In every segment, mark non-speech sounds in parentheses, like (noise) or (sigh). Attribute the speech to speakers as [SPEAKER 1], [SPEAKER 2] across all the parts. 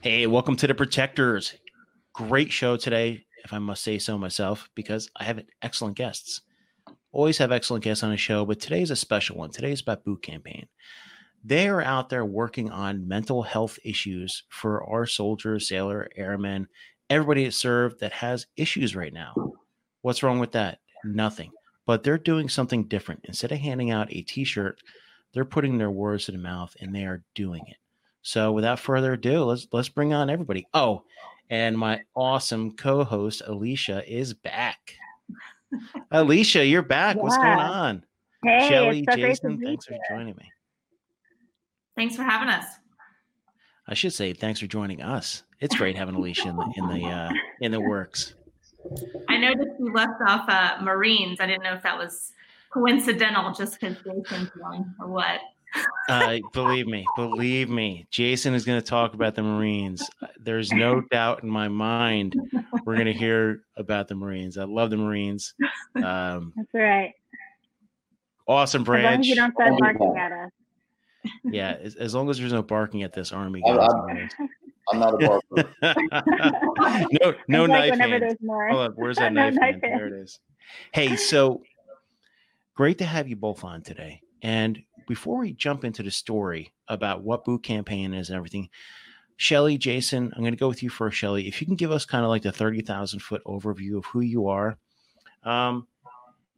[SPEAKER 1] Hey, welcome to the Protectors. Great show today, if I must say so myself, because I have excellent guests. Always have excellent guests on the show, but today's a special one. Today's about boot campaign. They are out there working on mental health issues for our soldiers, sailor, airmen, everybody that served that has issues right now. What's wrong with that? Nothing. But they're doing something different. Instead of handing out a t-shirt, they're putting their words to the mouth and they are doing it. So without further ado, let's let's bring on everybody. Oh, and my awesome co-host Alicia is back. (laughs) Alicia, you're back. Yeah. What's going on?
[SPEAKER 2] Hey,
[SPEAKER 1] Shelly, so Jason, thanks for joining me.
[SPEAKER 3] Thanks for having us.
[SPEAKER 1] I should say thanks for joining us. It's great having Alicia in the in the uh, in the works.
[SPEAKER 3] I noticed you left off uh, Marines. I didn't know if that was coincidental, just because Jason's one or what (laughs)
[SPEAKER 1] uh, believe me, believe me, Jason is going to talk about the Marines. There's no doubt in my mind we're going to hear about the Marines. I love the Marines.
[SPEAKER 2] Um, That's right.
[SPEAKER 1] Awesome branch. As long as
[SPEAKER 2] you don't start barking at us.
[SPEAKER 1] Yeah, as, as, long as there's no barking at this army.
[SPEAKER 4] I'm, I'm, I'm not a barker. (laughs)
[SPEAKER 1] no, (laughs) no
[SPEAKER 2] like
[SPEAKER 1] knife
[SPEAKER 2] hand. There's.
[SPEAKER 1] Hold on, where's that (laughs) no knife, knife hand? There it is. Hey, so great to have you both on today. And before we jump into the story about what boot campaign is and everything, Shelly, Jason, I'm going to go with you first, Shelly. If you can give us kind of like the 30,000 foot overview of who you are. Um,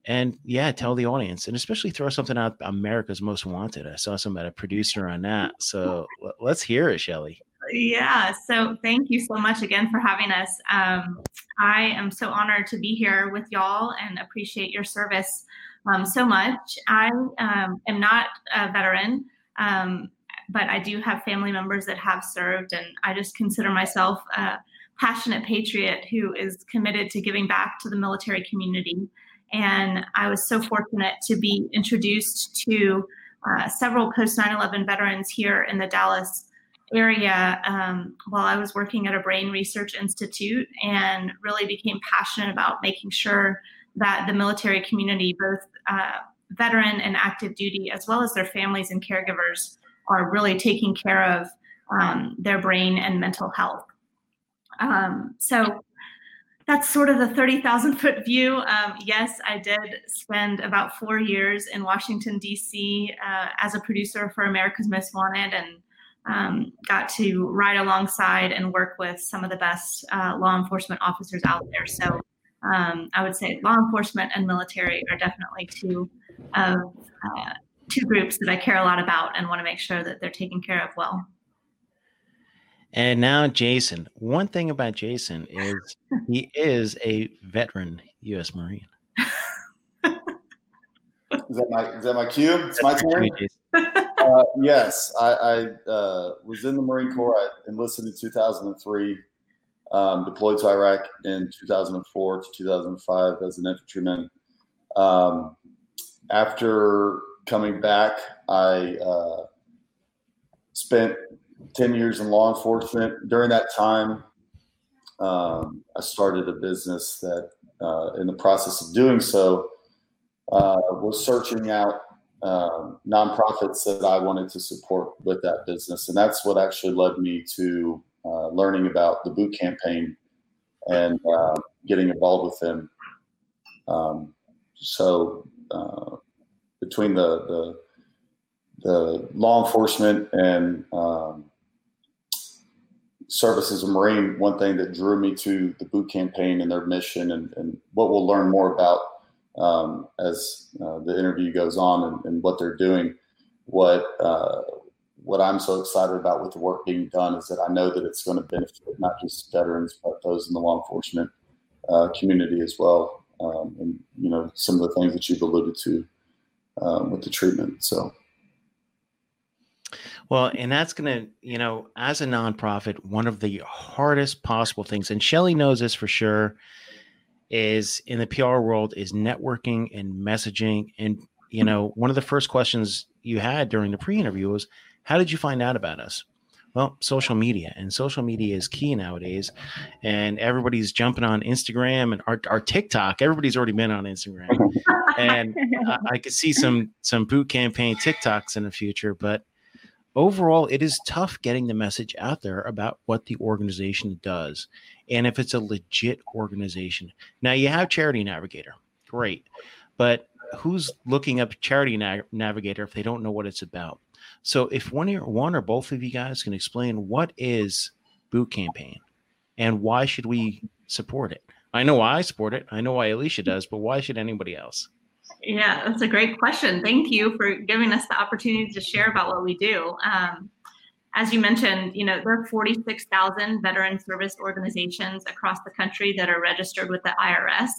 [SPEAKER 1] and yeah, tell the audience and especially throw something out America's Most Wanted. I saw some at a producer on that. So let's hear it, Shelly.
[SPEAKER 3] Yeah. So thank you so much again for having us. Um, I am so honored to be here with y'all and appreciate your service um, so much. I um, am not a veteran, um, but I do have family members that have served, and I just consider myself a passionate patriot who is committed to giving back to the military community. And I was so fortunate to be introduced to uh, several post 9 11 veterans here in the Dallas area um, while I was working at a brain research institute and really became passionate about making sure that the military community, both uh, veteran and active duty, as well as their families and caregivers, are really taking care of um, their brain and mental health. Um, so that's sort of the 30,000 foot view. Um, yes, I did spend about four years in Washington, D.C. Uh, as a producer for America's Most Wanted and um, got to ride alongside and work with some of the best uh, law enforcement officers out there. So um, I would say law enforcement and military are definitely two uh, two groups that I care a lot about and want to make sure that they're taken care of well.
[SPEAKER 1] And now, Jason. One thing about Jason is he is a veteran U.S. Marine.
[SPEAKER 4] is that my is that my cue? It's my turn. Uh, yes, I, I uh, was in the Marine Corps. I enlisted in 2003 um, deployed to Iraq in 2004 to 2005 as an infantryman. Um, after coming back, I uh, spent 10 years in law enforcement. During that time, um, I started a business that, uh, in the process of doing so, uh, was searching out um, nonprofits that I wanted to support with that business. And that's what actually led me to uh, learning about the boot campaign and uh, getting involved with them. Um, so uh, between the, the, the law enforcement and um, services of Marine, one thing that drew me to the boot campaign and their mission, and, and what we'll learn more about um, as uh, the interview goes on and, and, what they're doing. What uh, what I'm so excited about with the work being done is that I know that it's going to benefit not just veterans, but those in the law enforcement uh, community as well. Um, and, you know, some of the things that you've alluded to um, with the treatment. So.
[SPEAKER 1] Well, and that's going to, you know, as a nonprofit, one of the hardest possible things, and Shelly knows this for sure, is in the PR world is networking and messaging and you mm-hmm. know, one of the first questions you had during the pre-interview was, "How did you find out about us?" Well, social media and social media is key nowadays, and everybody's jumping on Instagram and our, our TikTok. Everybody's already been on Instagram, (laughs) and I, I could see some some boot campaign TikToks in the future. But overall, it is tough getting the message out there about what the organization does, and if it's a legit organization. Now you have Charity Navigator, great, but who's looking up Charity Navigator if they don't know what it's about? So if one or one or both of you guys can explain what is Boot Campaign and why should we support it? I know why I support it. I know why Alicia does, but why should anybody else?
[SPEAKER 3] Yeah, that's a great question. Thank you for giving us the opportunity to share about what we do. Um, as you mentioned, you know, there are 46,000 veteran service organizations across the country that are registered with the IRS.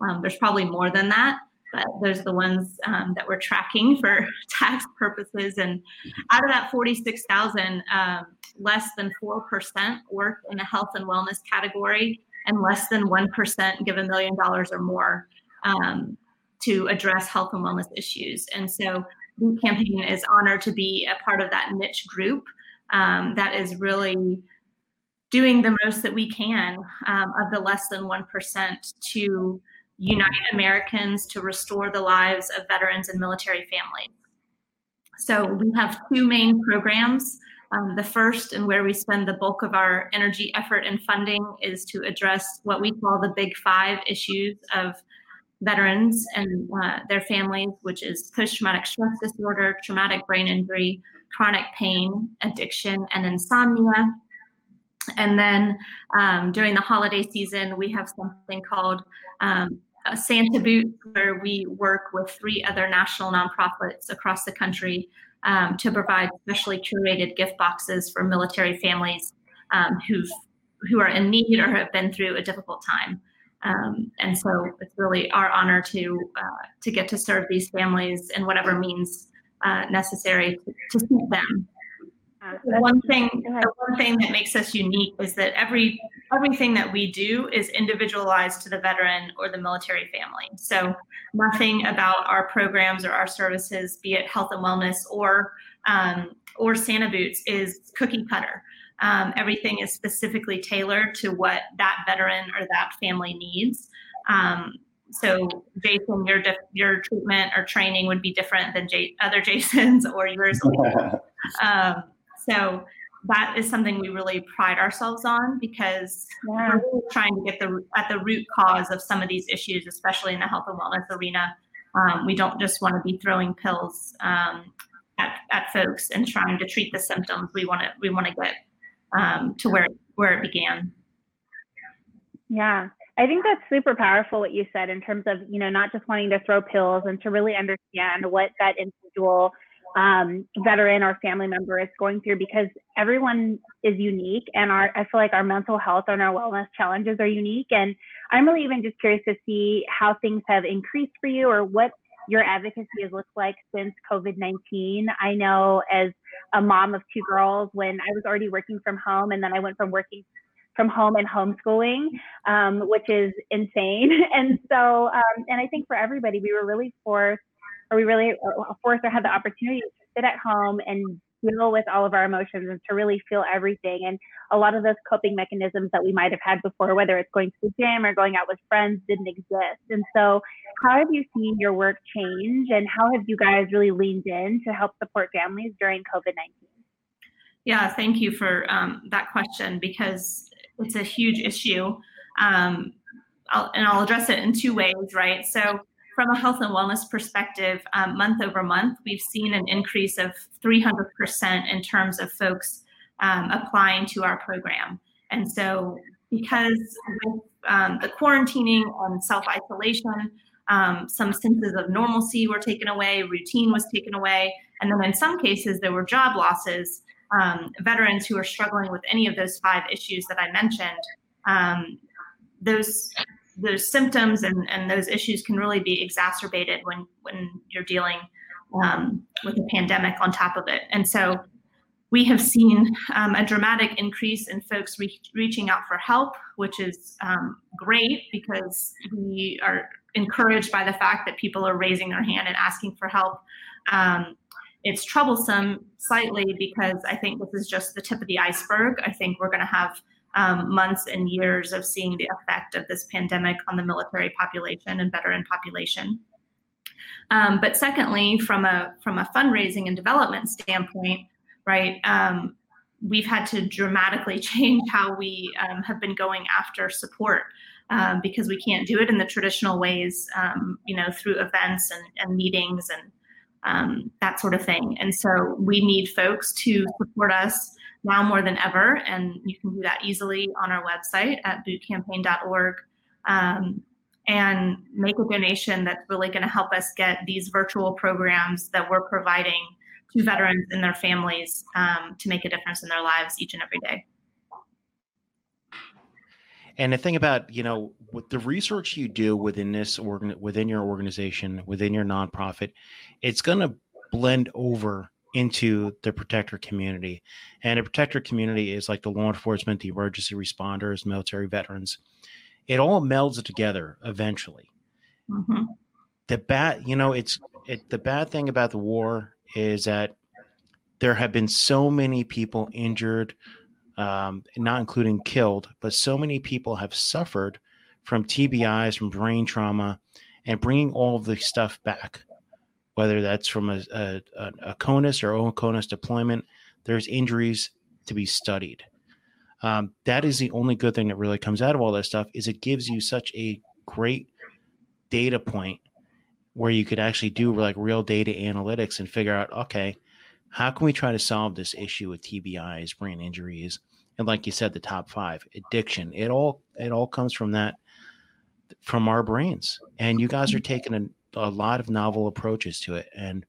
[SPEAKER 3] Um, there's probably more than that but those are the ones um, that we're tracking for (laughs) tax purposes. And out of that 46,000, um, less than 4% work in the health and wellness category, and less than 1% give a million dollars or more um, to address health and wellness issues. And so Boot Campaign is honored to be a part of that niche group um, that is really doing the most that we can um, of the less than 1% to unite Americans to restore the lives of veterans and military families. So we have two main programs. Um, the first, and where we spend the bulk of our energy, effort, and funding, is to address what we call the big five issues of veterans and uh, their families, which is post traumatic stress disorder, traumatic brain injury, chronic pain, addiction, and insomnia. And then um, during the holiday season, we have something called um, Santa Boot, where we work with three other national nonprofits across the country um, to provide specially curated gift boxes for military families um, who've who are in need or have been through a difficult time. Um, and so it's really our honor to uh, to get to serve these families in whatever means uh, necessary to, to suit them. Uh, one thing, the one thing that makes us unique is that every everything that we do is individualized to the veteran or the military family. So nothing about our programs or our services, be it health and wellness or um, or Santa Boots, is cookie cutter. Um, everything is specifically tailored to what that veteran or that family needs. Um, so, Jason, your your treatment or training would be different than J- other (laughs) Jasons or yours. (laughs) um, so that is something we really pride ourselves on because yeah. we're really trying to get the at the root cause of some of these issues, especially in the health and wellness arena. Um, we don't just want to be throwing pills um, at, at folks and trying to treat the symptoms. We want to we want to get um, to where where it began.
[SPEAKER 2] Yeah, I think that's super powerful what you said in terms of you know not just wanting to throw pills and to really understand what that individual um, veteran or family member is going through because everyone is unique and our I feel like our mental health and our wellness challenges are unique and I'm really even just curious to see how things have increased for you or what your advocacy has looked like since COVID-19. I know as a mom of two girls when I was already working from home and then I went from working from home and homeschooling, um, which is insane. (laughs) And so, um, and I think for everybody, we were really forced or we really uh, forced or had the opportunity to sit at home and deal with all of our emotions and to really feel everything. And a lot of those coping mechanisms that we might have had before, whether it's going to the gym or going out with friends, didn't exist. And so, how have you seen your work change and how have you guys really leaned in to help support families during COVID 19?
[SPEAKER 3] Yeah, thank you for um, that question because it's a huge issue. Um, I'll, and I'll address it in two ways, right? So, from a health and wellness perspective, um, month over month, we've seen an increase of 300% in terms of folks um, applying to our program. And so, because with um, the quarantining and self isolation, um, some senses of normalcy were taken away, routine was taken away, and then in some cases, there were job losses. Um, veterans who are struggling with any of those five issues that I mentioned, um, those those symptoms and, and those issues can really be exacerbated when when you're dealing um, with a pandemic on top of it. And so we have seen um, a dramatic increase in folks re- reaching out for help, which is um, great because we are encouraged by the fact that people are raising their hand and asking for help. Um, it's troublesome slightly because I think this is just the tip of the iceberg. I think we're going to have um, months and years of seeing the effect of this pandemic on the military population and veteran population. Um, but secondly, from a from a fundraising and development standpoint, right, um, we've had to dramatically (laughs) change how we um, have been going after support um, because we can't do it in the traditional ways, um, you know, through events and, and meetings and um, that sort of thing. And so we need folks to support us now more than ever. And you can do that easily on our website at bootcampaign.org um, and make a donation that's really going to help us get these virtual programs that we're providing to veterans and their families um, to make a difference in their lives each and every day.
[SPEAKER 1] And the thing about you know with the research you do within this organ within your organization within your nonprofit, it's going to blend over into the protector community. And a protector community is like the law enforcement, the emergency responders, military veterans. It all melds together eventually. Mm-hmm. The bad, you know, it's it, the bad thing about the war is that there have been so many people injured, um, not including killed, but so many people have suffered from TBIs, from brain trauma, and bringing all of the stuff back, whether that's from a, a, a CONUS or OCONUS deployment, there's injuries to be studied. Um, that is the only good thing that really comes out of all that stuff is it gives you such a great data point where you could actually do like real data analytics and figure out okay how can we try to solve this issue with TBIs, brain injuries, and like you said, the top five, addiction. It all it all comes from that from our brains. And you guys are taking a, a lot of novel approaches to it. And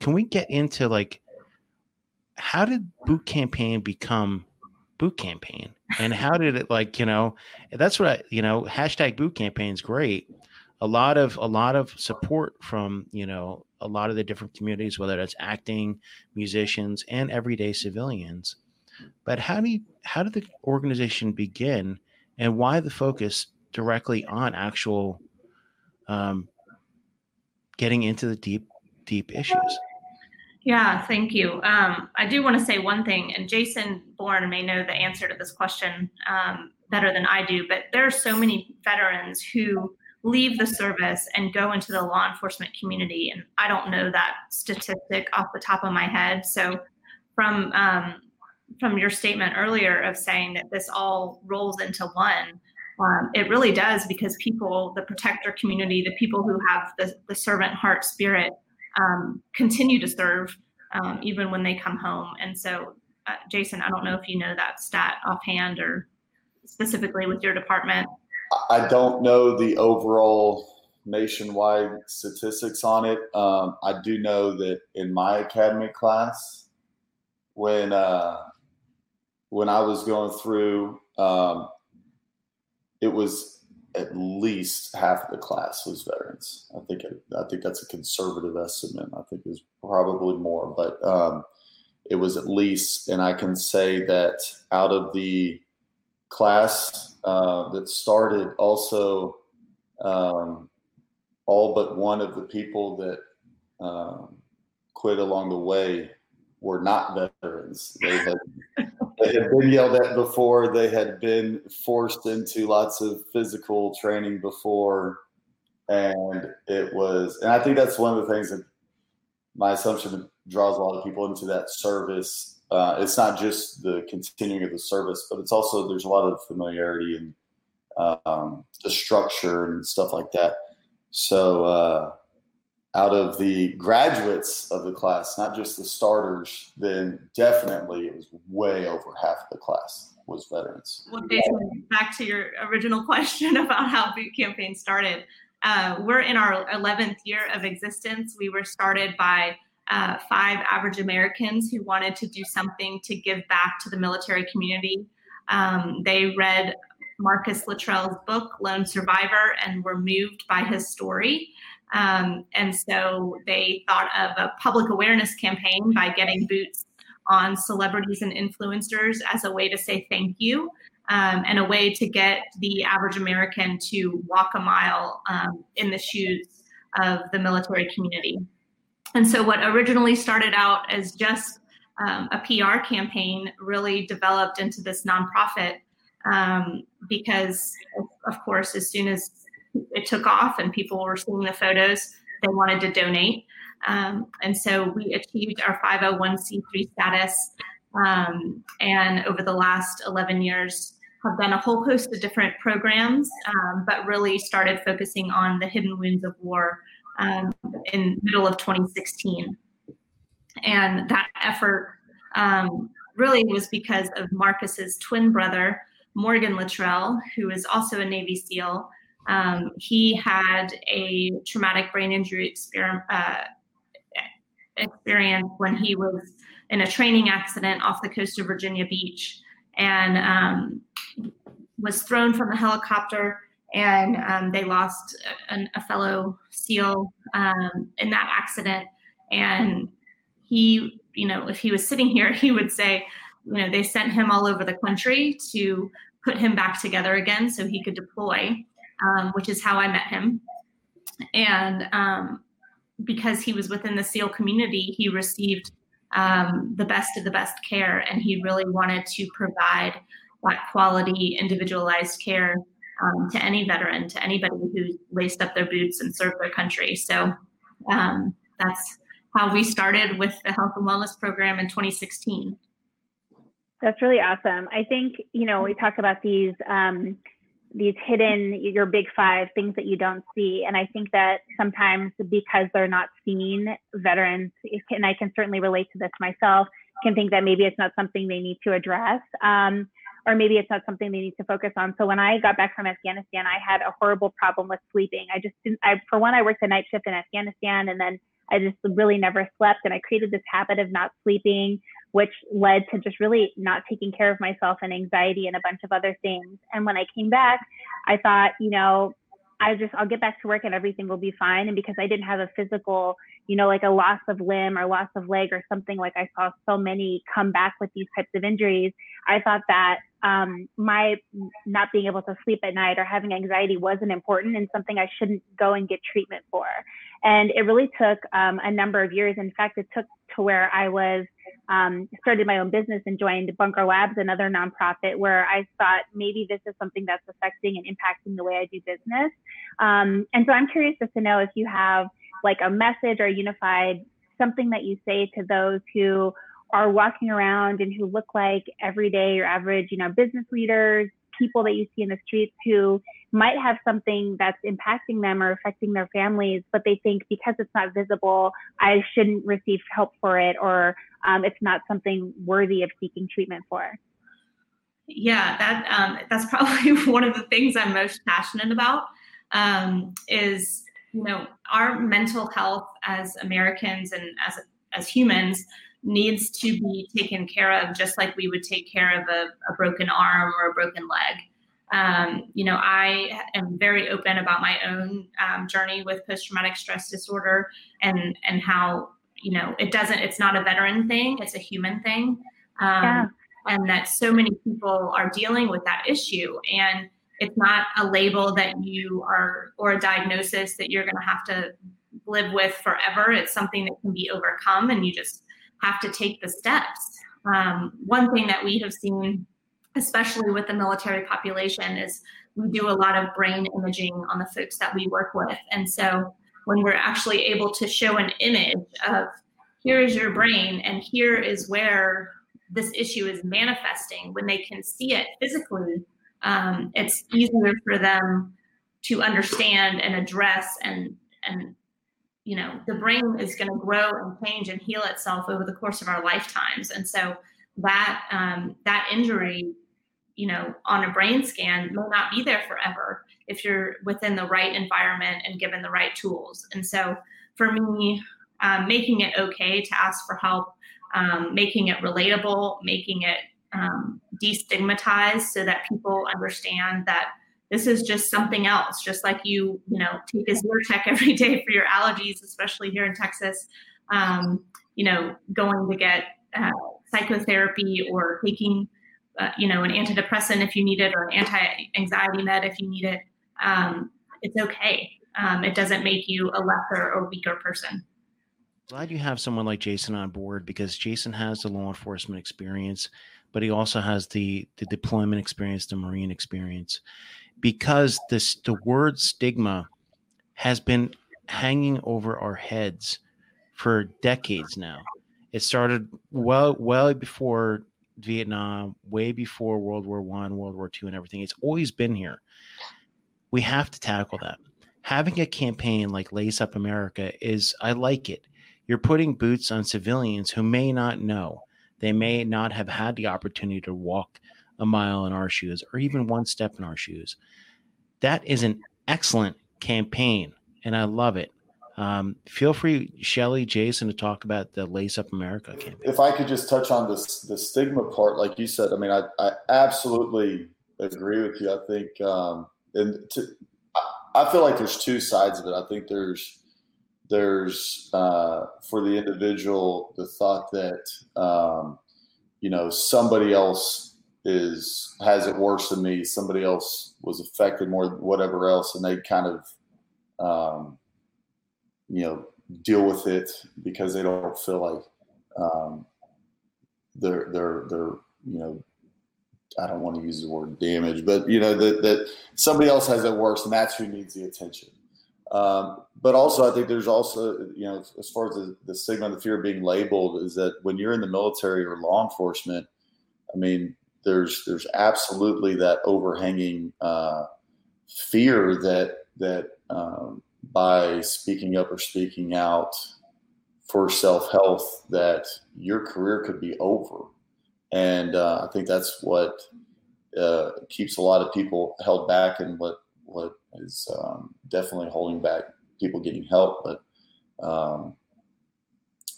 [SPEAKER 1] can we get into like how did boot campaign become boot campaign? And how did it like, you know, that's what I, you know, hashtag boot campaign is great. A lot of a lot of support from, you know, a lot of the different communities, whether that's acting, musicians, and everyday civilians. But how do you, how did the organization begin, and why the focus directly on actual um, getting into the deep deep issues?
[SPEAKER 3] Yeah, thank you. Um, I do want to say one thing, and Jason Borne may know the answer to this question um, better than I do, but there are so many veterans who leave the service and go into the law enforcement community. And I don't know that statistic off the top of my head. So from um, from your statement earlier of saying that this all rolls into one, um, it really does because people, the protector community, the people who have the, the servant heart spirit, um, continue to serve um, even when they come home. And so, uh, Jason, I don't know if you know that stat offhand or specifically with your department.
[SPEAKER 4] I don't know the overall nationwide statistics on it. Um, I do know that in my academy class, when uh, when I was going through, um, it was at least half of the class was veterans. I think it, I think that's a conservative estimate. I think it was probably more, but um, it was at least. And I can say that out of the class uh, that started also um, all but one of the people that um, quit along the way were not veterans. They had (laughs) they had been yelled at before. They had been forced into lots of physical training before, and it was. And I think that's one of the things that my assumption draws a lot of people into that service uh, it's not just the continuing of the service, but it's also there's a lot of familiarity and um, the structure and stuff like that. So, uh, out of the graduates of the class, not just the starters, then definitely it was way over half of the class was veterans.
[SPEAKER 3] Well, Jason, back to your original (laughs) question about how boot campaign started. Uh, we're in our 11th year of existence. We were started by uh, five average Americans who wanted to do something to give back to the military community. Um, they read Marcus Luttrell's book, Lone Survivor, and were moved by his story. Um, and so they thought of a public awareness campaign by getting boots on celebrities and influencers as a way to say thank you um, and a way to get the average American to walk a mile um, in the shoes of the military community. And so, what originally started out as just um, a PR campaign really developed into this nonprofit um, because, of course, as soon as it took off and people were seeing the photos, they wanted to donate. Um, and so we achieved our 501c3 status. Um, and over the last 11 years, have done a whole host of different programs, um, but really started focusing on the hidden wounds of war um, in middle of 2016. And that effort um, really was because of Marcus's twin brother, Morgan Luttrell, who is also a Navy SEAL. Um, he had a traumatic brain injury exper- uh, experience when he was in a training accident off the coast of Virginia Beach and um, was thrown from a helicopter. And um, they lost a, a fellow SEAL um, in that accident. And he, you know, if he was sitting here, he would say, you know, they sent him all over the country to put him back together again so he could deploy, um, which is how I met him. And um, because he was within the SEAL community, he received um, the best of the best care, and he really wanted to provide that quality, individualized care um, to any veteran, to anybody who laced up their boots and served their country. So um, that's how we started with the health and wellness program in 2016.
[SPEAKER 2] That's really awesome. I think you know we talk about these um, these hidden your big five things that you don't see. And i think that sometimes because they're not seen veterans and i can certainly relate to this myself can think that maybe it's not something they need to address um, or maybe it's not something they need to focus on. So when i got back from afghanistan i had a horrible problem with sleeping. I just didn't I, for one i worked a night shift in afghanistan and then i just really never slept and i created this habit of not sleeping which led to just really not taking care of myself and anxiety and a bunch of other things. And when I came back, I thought, you know, I just I'll get back to work and everything will be fine. And because I didn't have a physical, you know, like a loss of limb or loss of leg or something like I saw so many come back with these types of injuries, I thought that um, my not being able to sleep at night or having anxiety wasn't important and something I shouldn't go and get treatment for. And it really took um, a number of years. In fact, it took to where I was um, started my own business and joined Bunker Labs, another nonprofit, where I thought maybe this is something that's affecting and impacting the way I do business. Um, and so I'm curious just to know if you have like a message or unified something that you say to those who are walking around and who look like everyday or average, you know, business leaders, people that you see in the streets who might have something that's impacting them or affecting their families, but they think because it's not visible, I shouldn't receive help for it, or um, it's not something worthy of seeking treatment for.
[SPEAKER 3] Yeah, that um, that's (laughs) probably one of the things I'm most passionate about. Um, is you know our mental health as Americans and as as humans needs to be taken care of just like we would take care of a, a broken arm or a broken leg. Um, you know, I am very open about my own um, journey with post-traumatic stress disorder and and how you know it doesn't. It's not a veteran thing; it's a human thing, um, yeah. and that so many people are dealing with that issue. And it's not a label that you are or a diagnosis that you're going to have to live with forever. It's something that can be overcome, and you just have to take the steps. Um, one thing that we have seen, especially with the military population, is we do a lot of brain imaging on the folks that we work with. And so when we're actually able to show an image of here is your brain and here is where this issue is manifesting, when they can see it physically, um, it's easier for them to understand and address and and you know the brain is going to grow and change and heal itself over the course of our lifetimes. And so that um, that injury you know on a brain scan may not be there forever if you're within the right environment and given the right tools. And so for me um, making it okay to ask for help um, making it relatable making it um, destigmatized so that people understand that this is just something else just like you you know take a Zyrtec (laughs) every day for your allergies especially here in texas um, you know going to get uh, psychotherapy or taking, uh, you know, an antidepressant if you need it or an anti-anxiety med if you need it, um, it's okay. Um, it doesn't make you a lesser or weaker person.
[SPEAKER 1] Glad you have someone like Jason on board because Jason has the law enforcement experience, but he also has the the deployment experience, the Marine experience. Because this the word stigma has been hanging over our heads for decades now. It started well well before Vietnam, way before World War One, World War Two, and everything. It's always been here. We have to tackle that. Having a campaign like Lace Up America is I like it you're putting boots on civilians who may not know. They may not have had the opportunity to walk a mile in our shoes or even one step in our shoes. That is an excellent campaign, and I love it. Um, feel free, Shelly, Jason, to talk about the Lace Up America campaign.
[SPEAKER 4] If I could just touch on this, the stigma part, like you said, I mean, I, I absolutely agree with you. I think, um, and to, I feel like there's two sides of it. I think there's there's uh, for the individual the thought that um, you know somebody else is has it worse than me somebody else was affected more whatever else and they kind of um, you know deal with it because they don't feel like um, they're they're they're you know I don't want to use the word damage, but you know that that somebody else has it worse, and that's who needs the attention. Um, but also, I think there's also, you know, as far as the, the stigma and the fear of being labeled, is that when you're in the military or law enforcement, I mean, there's there's absolutely that overhanging uh, fear that that um, by speaking up or speaking out for self health, that your career could be over, and uh, I think that's what uh, keeps a lot of people held back and what what is um, definitely holding back people getting help. But um,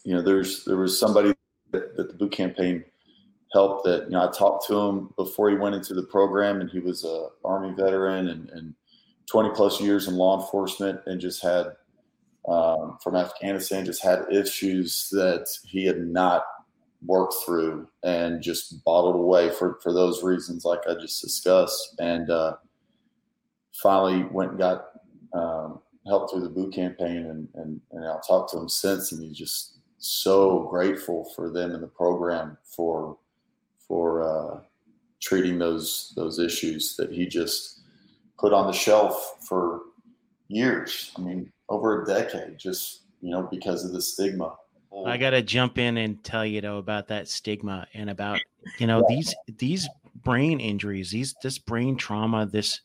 [SPEAKER 4] you know, there's there was somebody that, that, the boot campaign helped that you know I talked to him before he went into the program, and he was a Army veteran and, and 20 plus years in law enforcement, and just had um, from Afghanistan just had issues that he had not worked through and just bottled away for for those reasons, like I just discussed, and uh, finally went and got um, help through the boot campaign, and, and and I'll talk to him since, and he's just so grateful for them in the program for for uh, treating those those issues that he just put on the shelf for years. I mean, over a decade, just you know, because of the stigma.
[SPEAKER 1] I got to jump in and tell you though about that stigma and about you know these these brain injuries, these this brain trauma, this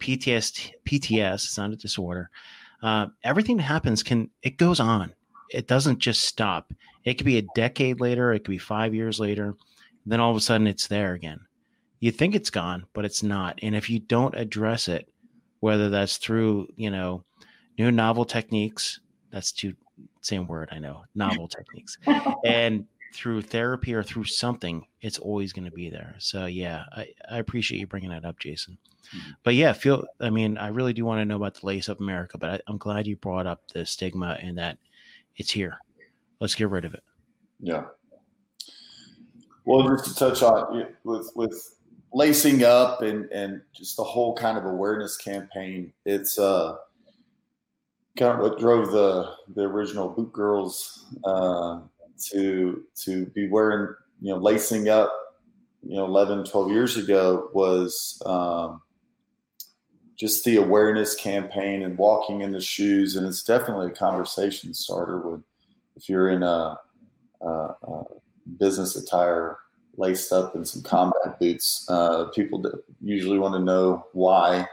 [SPEAKER 1] PTS, PTS, it's not a disorder. Uh, everything that happens can it goes on. It doesn't just stop. It could be a decade later. It could be five years later. Then all of a sudden, it's there again. You think it's gone, but it's not. And if you don't address it, whether that's through you know new novel techniques, that's two same word I know, novel techniques, (laughs) and through therapy or through something, it's always going to be there. So yeah, I, I appreciate you bringing that up, Jason. Mm-hmm. But yeah, feel. I mean, I really do want to know about the lace up America, but I, I'm glad you brought up the stigma and that it's here. Let's get rid of it.
[SPEAKER 4] Yeah. Well, just to touch on with with lacing up and and just the whole kind of awareness campaign, it's uh kind of what drove the the original Boot Girls uh, to to be wearing you know lacing up you know 11 12 years ago was um, just the awareness campaign and walking in the shoes. And it's definitely a conversation starter with if you're in a, a, a business attire laced up in some combat boots uh, people usually want to know why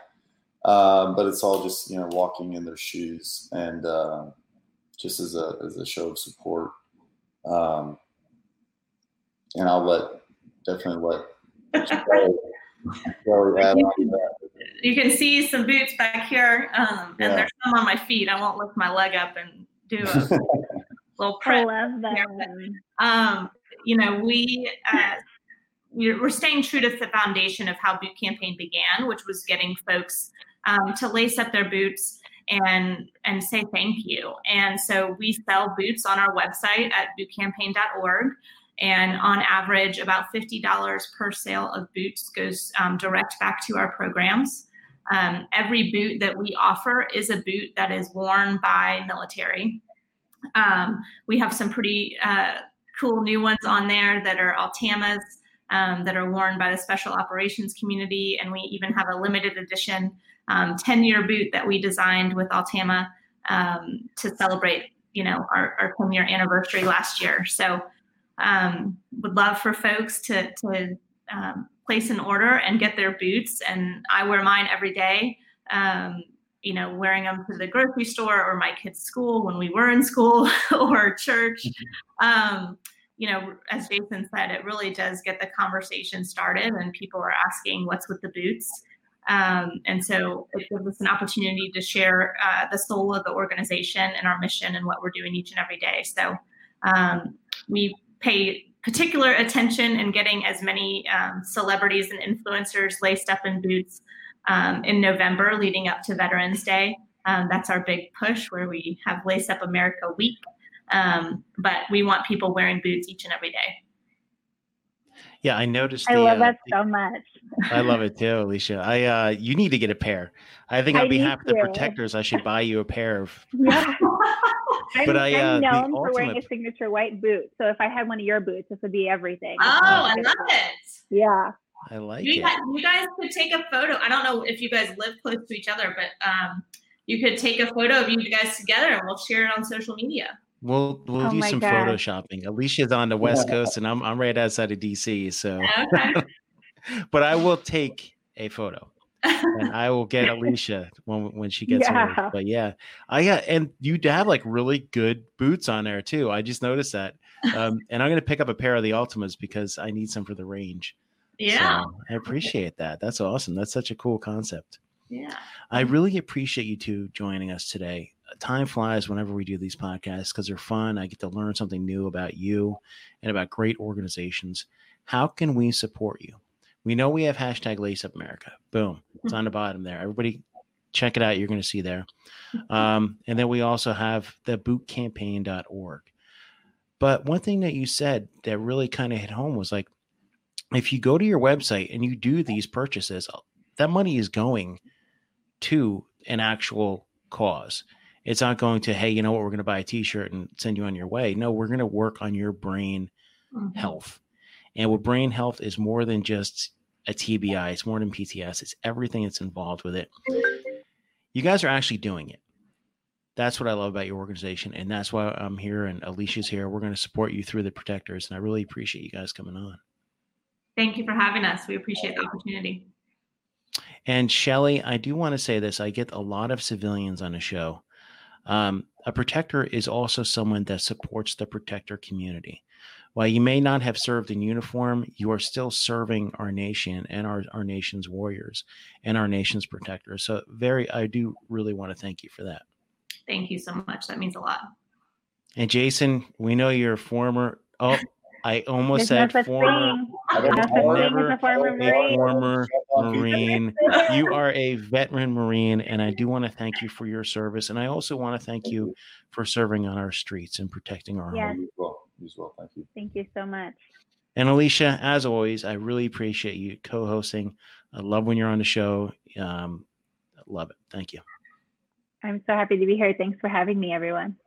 [SPEAKER 4] um, but it's all just you know walking in their shoes and uh, just as a as a show of support um, and I'll let definitely let (laughs) Charlie,
[SPEAKER 3] Charlie add on that. You can see some boots back here, um, and yeah. there's some on my feet. I won't lift my leg up and do a (laughs) little prep. I love that. Um, you know, we uh, we're staying true to the foundation of how Boot Campaign began, which was getting folks um, to lace up their boots and and say thank you. And so we sell boots on our website at bootcampaign.org. And on average, about $50 per sale of boots goes um, direct back to our programs. Um, every boot that we offer is a boot that is worn by military. Um, we have some pretty uh, cool new ones on there that are Altamas um, that are worn by the special operations community. And we even have a limited edition 10 um, year boot that we designed with Altama um, to celebrate, you know, our, our 10 year anniversary last year. So um, would love for folks to, to um, place an order and get their boots. And I wear mine every day. Um, you know, wearing them to the grocery store or my kids' school when we were in school (laughs) or church. Mm-hmm. Um, you know, as Jason said, it really does get the conversation started, and people are asking, "What's with the boots?" Um, and so it gives us an opportunity to share uh, the soul of the organization and our mission and what we're doing each and every day. So um, we pay particular attention in getting as many um, celebrities and influencers laced up in boots um, in November leading up to Veterans Day. Um, that's our big push where we have Lace Up America Week. Um, but we want people wearing boots each and every day.
[SPEAKER 1] Yeah, I noticed.
[SPEAKER 2] I love uh, that so much.
[SPEAKER 1] I love it too, Alicia. I uh, you need to get a pair. I think on I behalf of the protectors, I should buy you a pair of. (laughs)
[SPEAKER 2] Yeah. (laughs) but I'm, I, uh, I'm known for wearing a signature white boot. So if I had one of your boots, this would be everything.
[SPEAKER 3] Oh, I love (laughs) it.
[SPEAKER 2] Yeah.
[SPEAKER 1] I like
[SPEAKER 3] you
[SPEAKER 1] it.
[SPEAKER 3] Guys, you guys could take a photo. I don't know if you guys live close to each other, but um, you could take a photo of you guys together and we'll share it on social media.
[SPEAKER 1] We'll we'll oh do some God. photoshopping. Alicia's on the West yeah. Coast and I'm I'm right outside of DC. So (laughs) okay. (laughs) but I will take a photo. and I will get Alicia when when she gets yeah. Her. But yeah, I got and you have like really good boots on there too. I just noticed that, um, (laughs) and I'm gonna pick up a pair of the Altamas because I need some for the range.
[SPEAKER 3] Yeah,
[SPEAKER 1] so I appreciate that. That's awesome. That's such a cool concept.
[SPEAKER 3] Yeah,
[SPEAKER 1] I really appreciate you two joining us today time flies whenever we do these podcasts because they're fun. I get to learn something new about you and about great organizations. How can we support you? We know we have hashtag Lace Up America. Boom. It's on the bottom there. Everybody check it out. You're going to see there. Um, and then we also have the bootcampaign.org. But one thing that you said that really kind of hit home was like, if you go to your website and you do these purchases, that money is going to an actual cause. It's not going to, hey, you know what, we're going to buy a t-shirt and send you on your way. No, we're going to work on your brain mm-hmm. health. And with brain health is more than just a TBI, it's more than PTS, it's everything that's involved with it. You guys are actually doing it. That's what I love about your organization. And that's why I'm here and Alicia's here. We're going to support you through the protectors. And I really appreciate you guys coming on.
[SPEAKER 3] Thank you for having us. We appreciate the opportunity.
[SPEAKER 1] And Shelly, I do want to say this. I get a lot of civilians on the show um, a protector is also someone that supports the protector community. While you may not have served in uniform, you are still serving our nation and our, our nation's warriors and our nation's protectors. So, very, I do really want to thank you for that.
[SPEAKER 3] Thank you so much. That means a lot.
[SPEAKER 1] And Jason, we know you're a former. Oh, I almost There's said no former. Never a former Marine. former Marine. You (laughs) are a veteran Marine, and I do want to thank you for your service. And I also want to thank you for serving on our streets and protecting our
[SPEAKER 2] yes.
[SPEAKER 4] home. Well, as well. Thank you.
[SPEAKER 2] Thank you so much.
[SPEAKER 1] And Alicia, as always, I really appreciate you co-hosting. I love when you're on the show. Um, love it. Thank you.
[SPEAKER 2] I'm so happy to be here. Thanks for having me, everyone.